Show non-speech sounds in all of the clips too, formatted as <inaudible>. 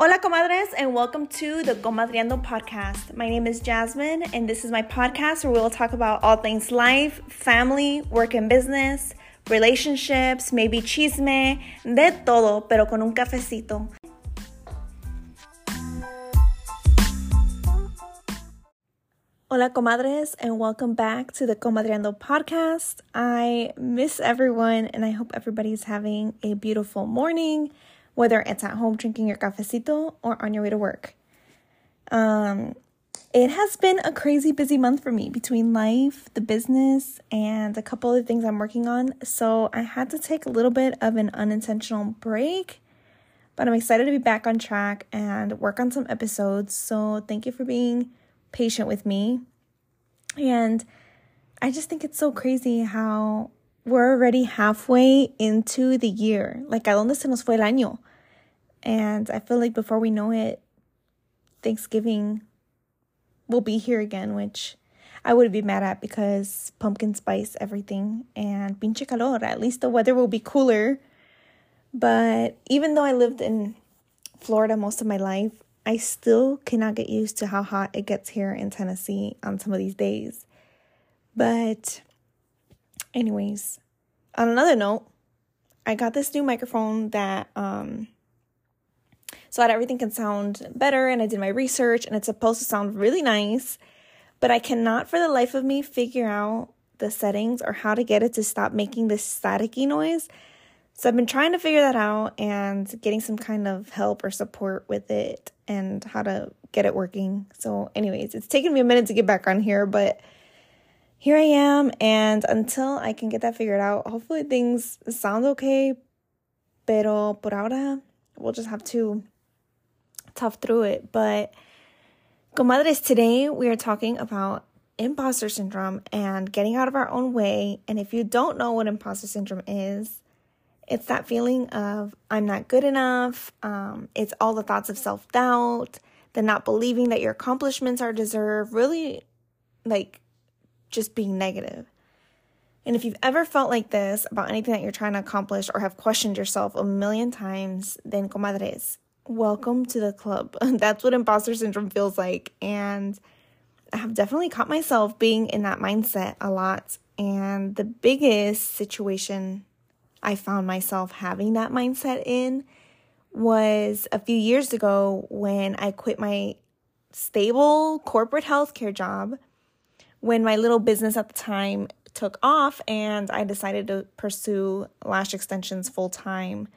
Hola, comadres, and welcome to the Comadreando podcast. My name is Jasmine, and this is my podcast where we will talk about all things life, family, work and business, relationships, maybe chisme, de todo, pero con un cafecito. Hola, comadres, and welcome back to the Comadreando podcast. I miss everyone, and I hope everybody's having a beautiful morning whether it's at home drinking your cafecito or on your way to work. Um, it has been a crazy busy month for me between life, the business, and a couple of things I'm working on. So I had to take a little bit of an unintentional break, but I'm excited to be back on track and work on some episodes. So thank you for being patient with me. And I just think it's so crazy how we're already halfway into the year. Like, ¿a dónde se nos fue el año? And I feel like before we know it, Thanksgiving will be here again, which I would be mad at because pumpkin spice everything and pinche calor. At least the weather will be cooler. But even though I lived in Florida most of my life, I still cannot get used to how hot it gets here in Tennessee on some of these days. But, anyways, on another note, I got this new microphone that um, so that everything can sound better. And I did my research and it's supposed to sound really nice, but I cannot for the life of me figure out the settings or how to get it to stop making this staticky noise. So I've been trying to figure that out and getting some kind of help or support with it and how to get it working. So, anyways, it's taken me a minute to get back on here, but here I am. And until I can get that figured out, hopefully things sound okay. Pero por ahora, we'll just have to tough through it. But, comadres, today we are talking about imposter syndrome and getting out of our own way. And if you don't know what imposter syndrome is, it's that feeling of I'm not good enough. Um, it's all the thoughts of self doubt, the not believing that your accomplishments are deserved, really like just being negative. And if you've ever felt like this about anything that you're trying to accomplish or have questioned yourself a million times, then comadres, welcome to the club. <laughs> That's what imposter syndrome feels like. And I have definitely caught myself being in that mindset a lot. And the biggest situation I found myself having that mindset in was a few years ago when I quit my stable corporate healthcare job when my little business at the time took off and I decided to pursue lash extensions full time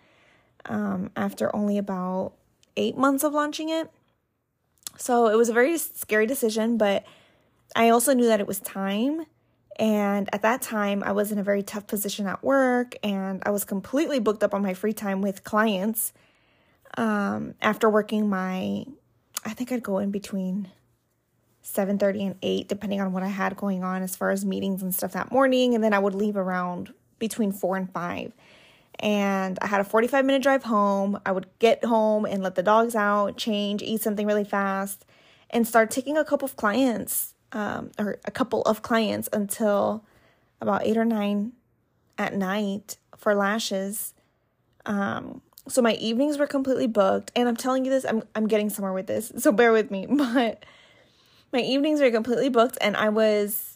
um, after only about eight months of launching it. So it was a very scary decision, but I also knew that it was time. And at that time, I was in a very tough position at work and I was completely booked up on my free time with clients. Um, after working my, I think I'd go in between 7:30 and 8 depending on what I had going on as far as meetings and stuff that morning and then I would leave around between 4 and 5 and I had a 45 minute drive home. I would get home and let the dogs out, change, eat something really fast, and start taking a couple of clients, um, or a couple of clients until about eight or nine at night for lashes. Um, so my evenings were completely booked, and I'm telling you this, I'm I'm getting somewhere with this, so bear with me. <laughs> But my evenings were completely booked, and I was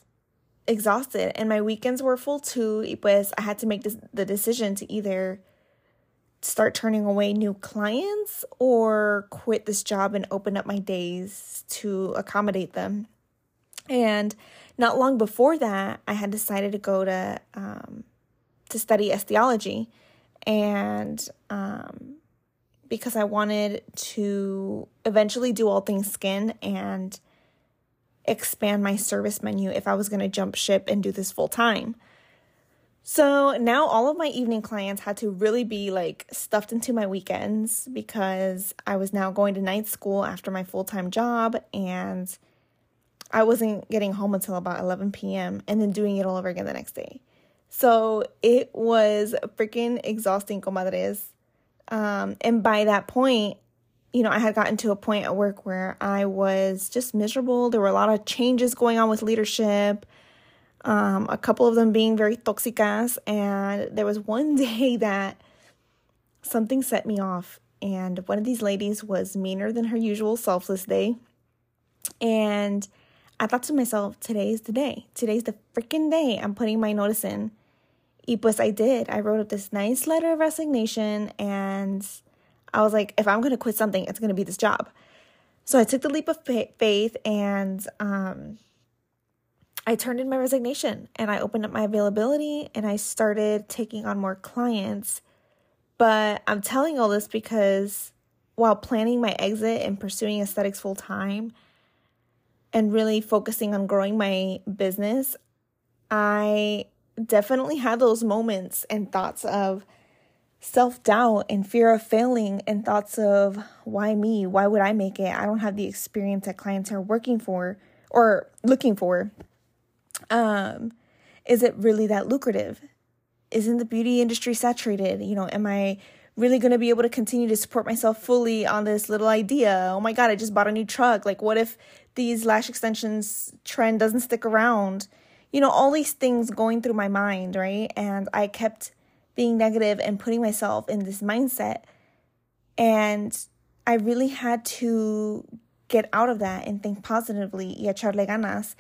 exhausted and my weekends were full too. Pues I had to make this, the decision to either start turning away new clients or quit this job and open up my days to accommodate them. And not long before that, I had decided to go to um, to study esthiology, and um, because I wanted to eventually do all things skin and expand my service menu if I was going to jump ship and do this full time. So now all of my evening clients had to really be like stuffed into my weekends because I was now going to night school after my full time job and I wasn't getting home until about 11 p.m. and then doing it all over again the next day. So it was freaking exhausting, comadres. Um, and by that point, you know, I had gotten to a point at work where I was just miserable. There were a lot of changes going on with leadership, um, a couple of them being very toxicas. And there was one <laughs> day that something set me off. and one of these ladies was meaner than her usual self this day. And I thought to myself, today's the day. Today's the freaking day I'm putting my notice in. Y pues I did. I wrote up this nice letter of resignation and I was like, if I'm going to quit something, it's going to be this job. So I took the leap of faith and um, I turned in my resignation and I opened up my availability and I started taking on more clients. But I'm telling all this because while planning my exit and pursuing aesthetics full time and really focusing on growing my business, I definitely had those moments and thoughts of self doubt and fear of failing and thoughts of why me? Why would I make it? I don't have the experience that clients are working for or looking for. Um, is it really that lucrative? Isn't the beauty industry saturated? You know, am I really going to be able to continue to support myself fully on this little idea? Oh my God, I just bought a new truck. Like, what if these lash extensions trend doesn't stick around? You know, all these things going through my mind, right? And I kept being negative and putting myself in this mindset. And I really had to get out of that and think positively y echarle ganas.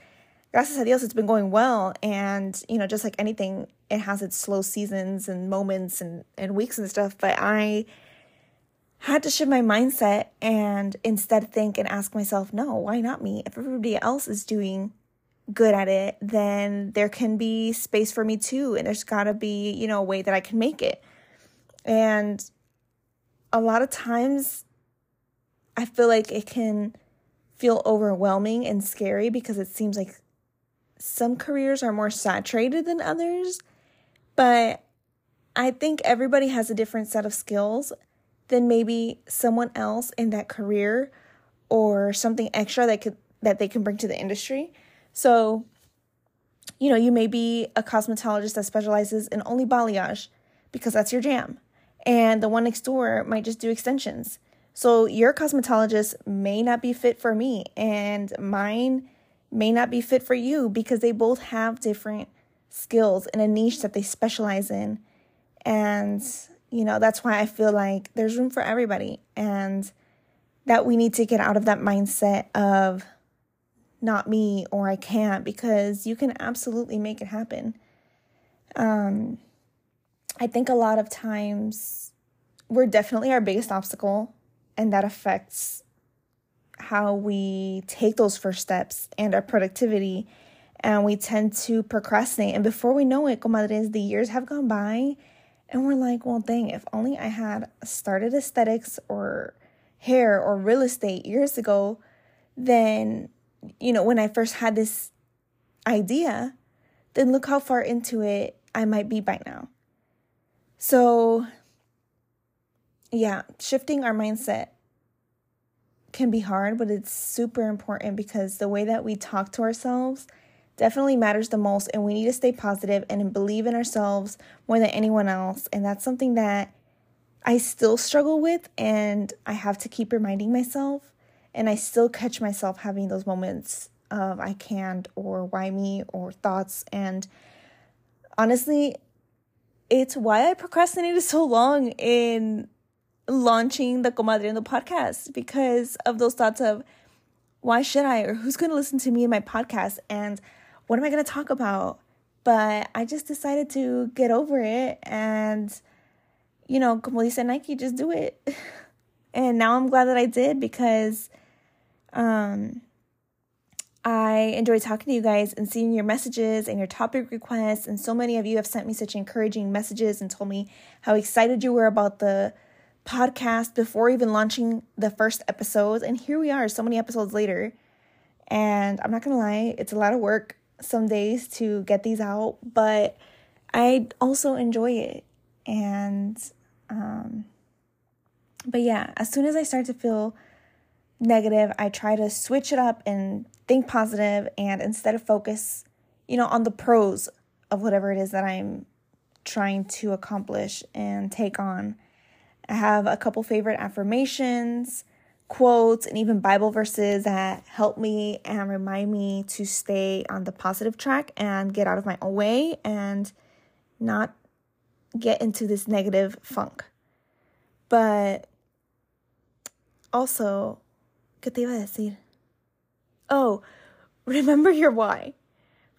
Gracias a Dios, it's been going well. And, you know, just like anything, it has its slow seasons and moments and, and weeks and stuff. But I had to shift my mindset and instead think and ask myself, no, why not me? If everybody else is doing good at it, then there can be space for me too. And there's got to be, you know, a way that I can make it. And a lot of times I feel like it can feel overwhelming and scary because it seems like some careers are more saturated than others. But I think everybody has a different set of skills than maybe someone else in that career or something extra that could that they can bring to the industry. So, you know, you may be a cosmetologist that specializes in only balayage because that's your jam. And the one next door might just do extensions. So your cosmetologist may not be fit for me and mine may not be fit for you because they both have different skills in a niche that they specialize in. And, you know, that's why I feel like there's room for everybody and that we need to get out of that mindset of not me or I can't because you can absolutely make it happen. Um, I think a lot of times we're definitely our biggest obstacle, and that affects how we take those first steps and our productivity. And we tend to procrastinate. And before we know it, comadres, the years have gone by, and we're like, well, dang, if only I had started aesthetics or hair or real estate years ago, then you know, when I first had this idea, then look how far into it I might be by now. So, yeah, shifting our mindset can be hard, but it's super important because the way that we talk to ourselves definitely matters the most, and we need to stay positive and believe in ourselves more than anyone else. And that's something that I still struggle with, and I have to keep reminding myself and I still catch myself having those moments of I can't or why me or thoughts. And honestly, it's why I procrastinated so long in launching the Comadreando podcast because of those thoughts of why should I or who's going to listen to me in my podcast and what am I going to talk about? But I just decided to get over it and, you know, como dice Nike, just do it. <laughs> and now I'm glad that I did because um, I enjoy talking to you guys and seeing your messages and your topic requests. And so many of you have sent me such encouraging messages and told me how excited you were about the podcast before even launching the first episodes. And here we are, so many episodes later. And I'm not gonna lie, it's a lot of work some days to get these out, but I also enjoy it. And, um, but yeah, as soon as I start to feel negative, I try to switch it up and think positive and instead of focus, you know, on the pros of whatever it is that I'm trying to accomplish and take on. I have a couple favorite affirmations, quotes, and even Bible verses that help me and remind me to stay on the positive track and get out of my own way and not get into this negative funk. But also, ¿qué te iba a decir? Oh, remember your why.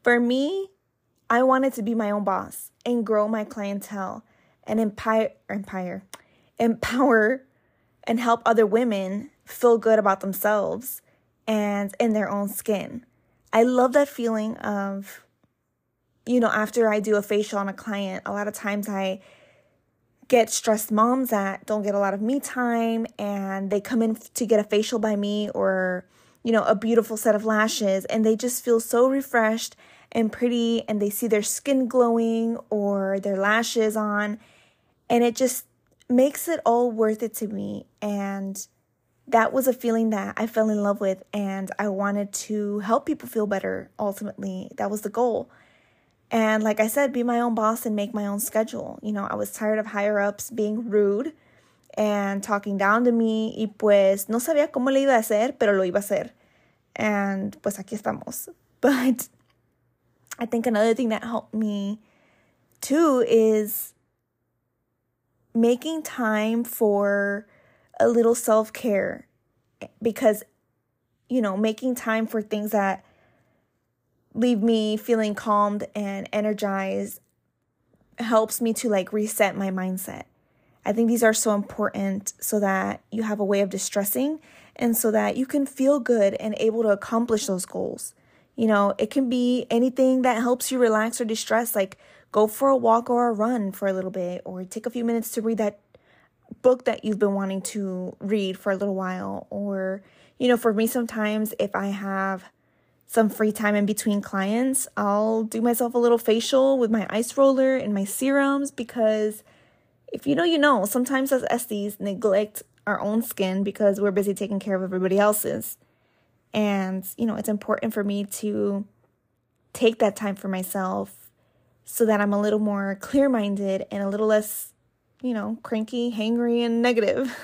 For me, I wanted to be my own boss and grow my clientele and empire, empire, empower and help other women feel good about themselves and in their own skin. I love that feeling of, you know, after I do a facial on a client, a lot of times I get stressed moms that don't get a lot of me time and they come in to get a facial by me or, you know, a beautiful set of lashes and they just feel so refreshed and pretty and they see their skin glowing or their lashes on and it just makes it all worth it to me and that was a feeling that I fell in love with and I wanted to help people feel better ultimately. That was the goal. And like I said, be my own boss and make my own schedule. You know, I was tired of higher ups being rude and talking down to me y pues no sabía cómo le iba a hacer, pero lo iba a hacer. And pues aquí estamos. <laughs> But I think another thing that helped me too is making time for a little self care because, you know, making time for things that leave me feeling calmed and energized helps me to like reset my mindset. I think these are so important so that you have a way of distressing and so that you can feel good and able to accomplish those goals. You know, it can be anything that helps you relax or distress, like go for a walk or a run for a little bit, or take a few minutes to read that book that you've been wanting to read for a little while. Or, you know, for me, sometimes if I have some free time in between clients, I'll do myself a little facial with my ice roller and my serums because if you know, you know, sometimes as esties neglect our own skin because we're busy taking care of everybody else's. And, you know, it's important for me to take that time for myself so that I'm a little more clear minded and a little less, you know, cranky, hangry, and negative.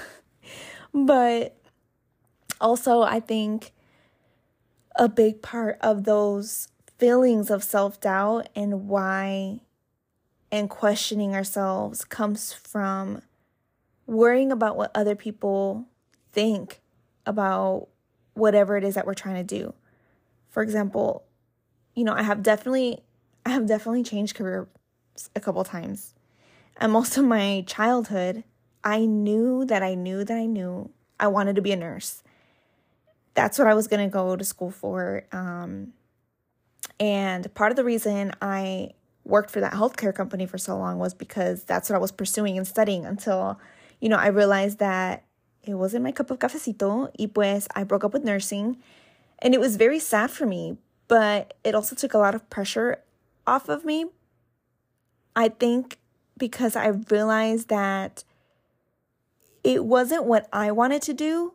<laughs> but also, I think a big part of those feelings of self doubt and why and questioning ourselves comes from worrying about what other people think about whatever it is that we're trying to do. For example, you know, I have definitely I have definitely changed career a couple times. And most of my childhood, I knew that I knew that I knew I wanted to be a nurse that's what I was going to go to school for. Um, and part of the reason I worked for that healthcare company for so long was because that's what I was pursuing and studying until, you know, I realized that it wasn't my cup of cafecito. Y pues I broke up with nursing. And it was very sad for me, but it also took a lot of pressure off of me. I think because I realized that it wasn't what I wanted to do.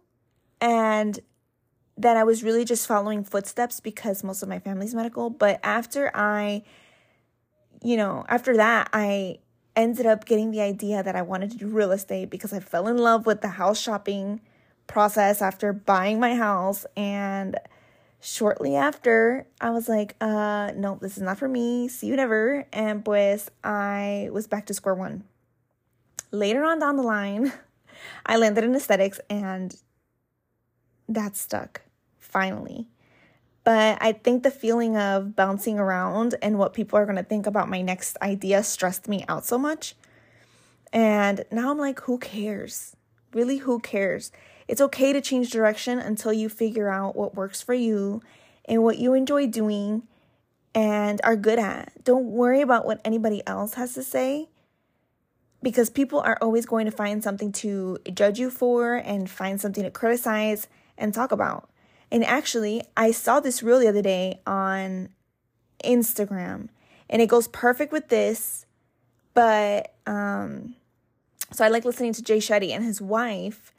And that I was really just following footsteps because most of my family's medical. But after I, you know, after that, I ended up getting the idea that I wanted to do real estate because I fell in love with the house shopping process after buying my house. And shortly after, I was like, uh, no, this is not for me. See you never. And pues I was back to square one. Later on down the line, <laughs> I landed in aesthetics and that stuck finally. But I think the feeling of bouncing around and what people are going to think about my next idea stressed me out so much. And now I'm like, who cares? Really, who cares? It's okay to change direction until you figure out what works for you and what you enjoy doing and are good at. Don't worry about what anybody else has to say because people are always going to find something to judge you for and find something to criticize and talk about. And actually, I saw this reel the other day on Instagram, and it goes perfect with this. But um, so I like listening to Jay Shetty, and his wife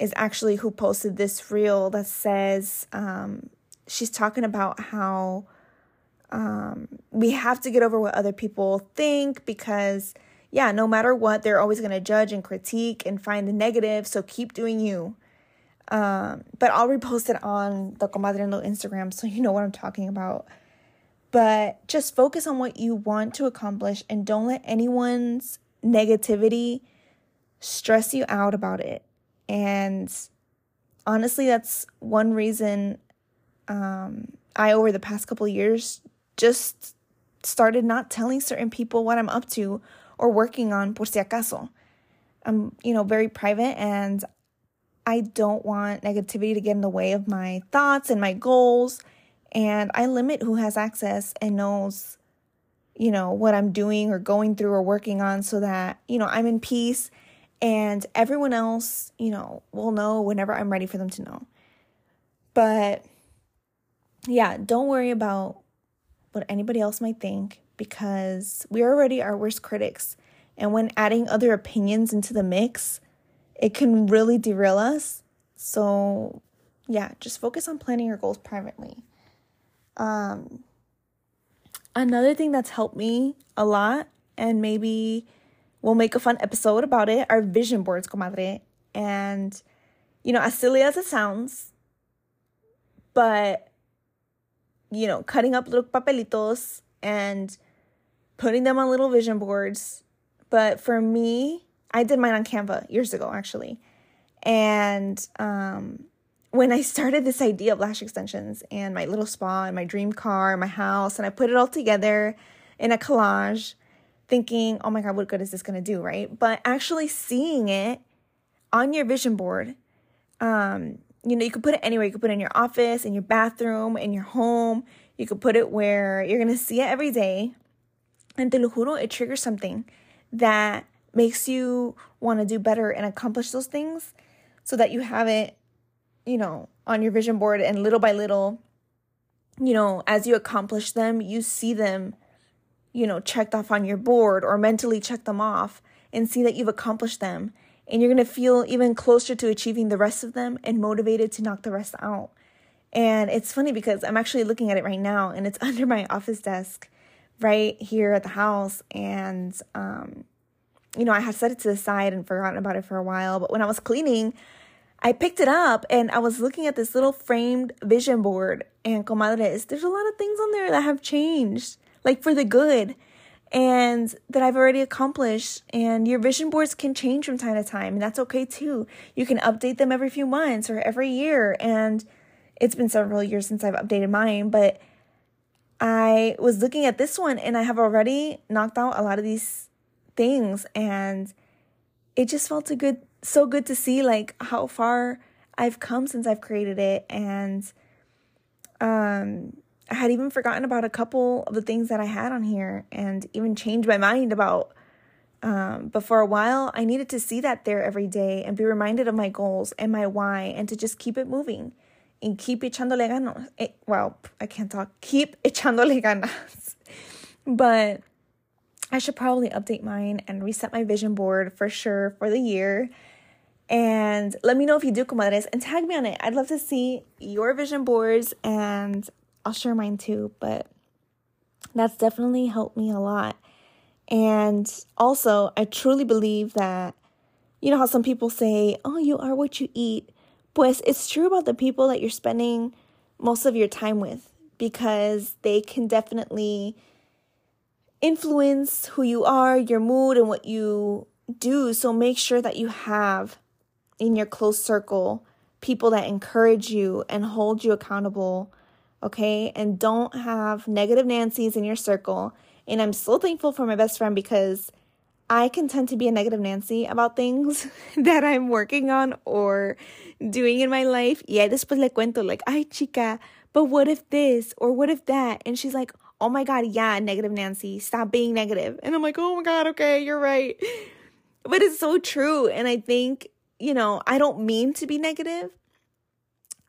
is actually who posted this reel that says um, she's talking about how um, we have to get over what other people think because, yeah, no matter what, they're always going to judge and critique and find the negative. So keep doing you. Um, but I'll repost it on the Comadreando Instagram so you know what I'm talking about. But just focus on what you want to accomplish and don't let anyone's negativity stress you out about it. And honestly, that's one reason um, I, over the past couple years, just started not telling certain people what I'm up to or working on por si acaso. I'm, you know, very private and I don't want negativity to get in the way of my thoughts and my goals. And I limit who has access and knows, you know, what I'm doing or going through or working on so that, you know, I'm in peace and everyone else, you know, will know whenever I'm ready for them to know. But yeah, don't worry about what anybody else might think because we're already our worst critics. And when adding other opinions into the mix, it can really derail us. So, yeah, just focus on planning your goals privately. Um, another thing that's helped me a lot, and maybe we'll make a fun episode about it, are vision boards, comadre. And, you know, as silly as it sounds, but, you know, cutting up little papelitos and putting them on little vision boards. But for me, I did mine on Canva years ago, actually. And um, when I started this idea of lash extensions and my little spa and my dream car, my house, and I put it all together in a collage, thinking, oh my God, what good is this going to do, right? But actually seeing it on your vision board, um, you know, you could put it anywhere. You could put it in your office, in your bathroom, in your home. You could put it where you're going to see it every day. And te lo juro, it triggers something that makes you want to do better and accomplish those things so that you have it, you know, on your vision board and little by little, you know, as you accomplish them, you see them, you know, checked off on your board or mentally check them off and see that you've accomplished them. And you're going to feel even closer to achieving the rest of them and motivated to knock the rest out. And it's funny because I'm actually looking at it right now and it's <laughs> under my office desk right here at the house. And, um, you know, I had set it to the side and forgotten about it for a while. But when I was cleaning, I picked it up and I was looking at this little framed vision board. And comadres, there's a lot of things on there that have changed, like for the good, and that I've already accomplished. And your vision boards can change from time to time, and that's okay too. You can update them every few months or every year. And it's been several years since I've updated mine, but I was looking at this one and I have already knocked out a lot of these things and it just felt a good so good to see like how far I've come since I've created it and um I had even forgotten about a couple of the things that I had on here and even changed my mind about um, but for a while, I needed to see that there every day and be reminded of my goals and my why and to just keep it moving and keep echándole ganas. Eh, well, I can't talk. Keep echándole ganas. <laughs> but I should probably update mine and reset my vision board for sure for the year. And let me know if you do, comadres, and tag me on it. I'd love to see your vision boards and I'll share mine too. But that's definitely helped me a lot. And also, I truly believe that, you know, how some people say, oh, you are what you eat. Pues it's true about the people that you're spending most of your time with because they can definitely influence who you are, your mood, and what you do. So make sure that you have in your close circle people that encourage you and hold you accountable, okay? And don't have negative Nancy's in your circle. And I'm so thankful for my best friend because I can tend to be a negative Nancy about things <laughs> that I'm working on or doing in my life. Yeah, después le cuento, like, ay, chica, but what if this or what if that? And she's like, oh my God, yeah, negative Nancy, stop being negative. And I'm like, oh my God, okay, you're right. But it's so true. And I think, you know, I don't mean to be negative.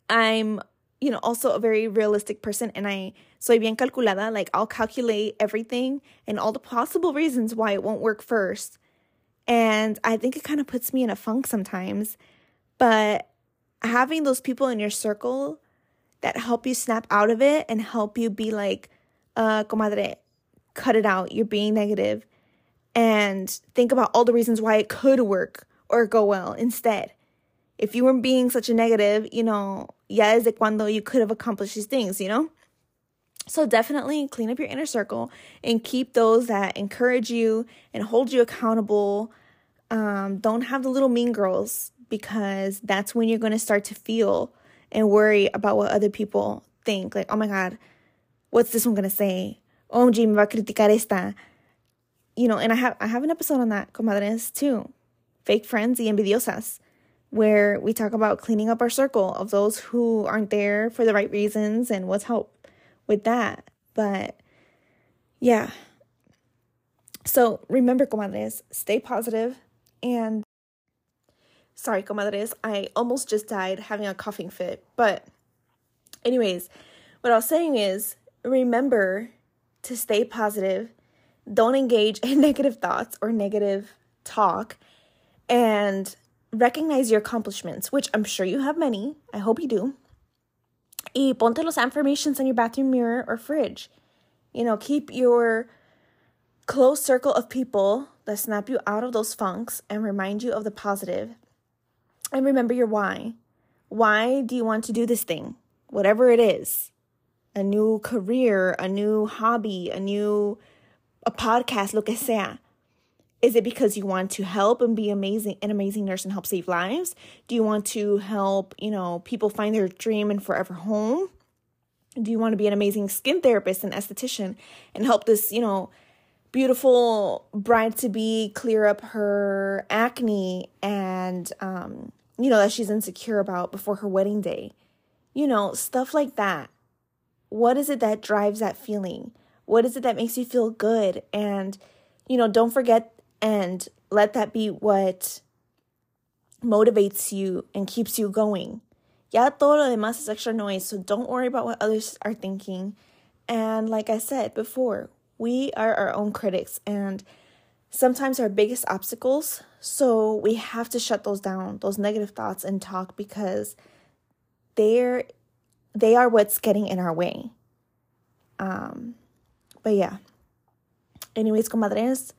I'm, you know, also a very realistic person and I soy bien calculada. Like I'll calculate everything and all the possible reasons why it won't work first. And I think it kind of puts me in a funk sometimes. But having those people in your circle that help you snap out of it and help you be like, uh, comadre, cut it out. You're being negative. And think about all the reasons why it could work or go well instead. If you weren't being such a negative, you know, ya desde cuando you could have accomplished these things, you know? So definitely clean up your inner circle and keep those that encourage you and hold you accountable. Um, don't have the little mean girls because that's when you're going to start to feel and worry about what other people think. Like, oh my God, what's this one going to say? Oh, me va a criticar esta. You know, and I have I have an episode on that, comadres, too. Fake friends y envidiosas, where we talk about cleaning up our circle of those who aren't there for the right reasons and what's help with that. But yeah. So remember, comadres, stay positive and Sorry, comadres, I almost just died having a coughing fit. But, anyways, what I was saying is remember to stay positive, don't engage in <laughs> negative thoughts or negative talk, and recognize your accomplishments, which I'm sure you have many. I hope you do. Y ponte los affirmations on your bathroom mirror or fridge. You know, keep your close circle of people that snap you out of those funks and remind you of the positive. positive and remember your why. Why do you want to do this thing? Whatever it is a new career, a new hobby, a new a podcast, lo que sea. Is it because you want to help and be amazing an amazing nurse and help save lives? Do you want to help, you know, people find their dream and forever home? Do you want to be an amazing skin therapist and esthetician and help this, you know, beautiful bride to be clear up her acne and um you know, that she's insecure about before her wedding day. You know, stuff like that. What is it that drives that feeling? What is it that makes you feel good? And, you know, don't forget and let that be what motivates you and keeps you going. Ya todo lo demás es extra noise, so don't worry about what others are thinking. And like I said before, we are our own critics and sometimes our biggest obstacles. So we have to shut those down, those negative thoughts and talk because they're they are what's getting in our way. Um but yeah. Anyways, comadres,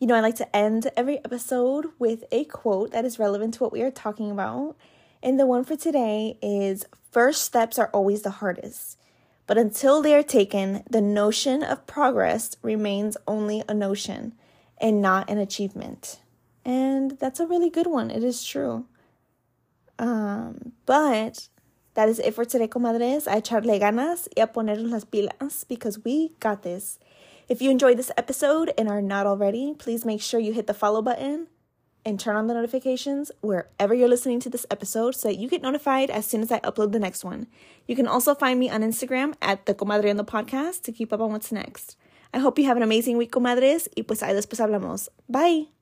you know, I like to end every episode with a quote that is relevant to what we are talking about. And the one for today is First steps are always the hardest, but until they are taken, the notion of progress remains only a notion and not an achievement. And that's a really good one. It is true. Um, but that is it for today, comadres. A echarle ganas y a ponernos las pilas because we got this. If you enjoyed this episode and are not already, please make sure you hit the follow button and turn on the notifications wherever you're listening to this episode so that you get notified as soon as I upload the next one. You can also find me on Instagram at the Comadreando Podcast to keep up on what's next. I hope you have an amazing week, comadres, y pues ahí después hablamos. Bye.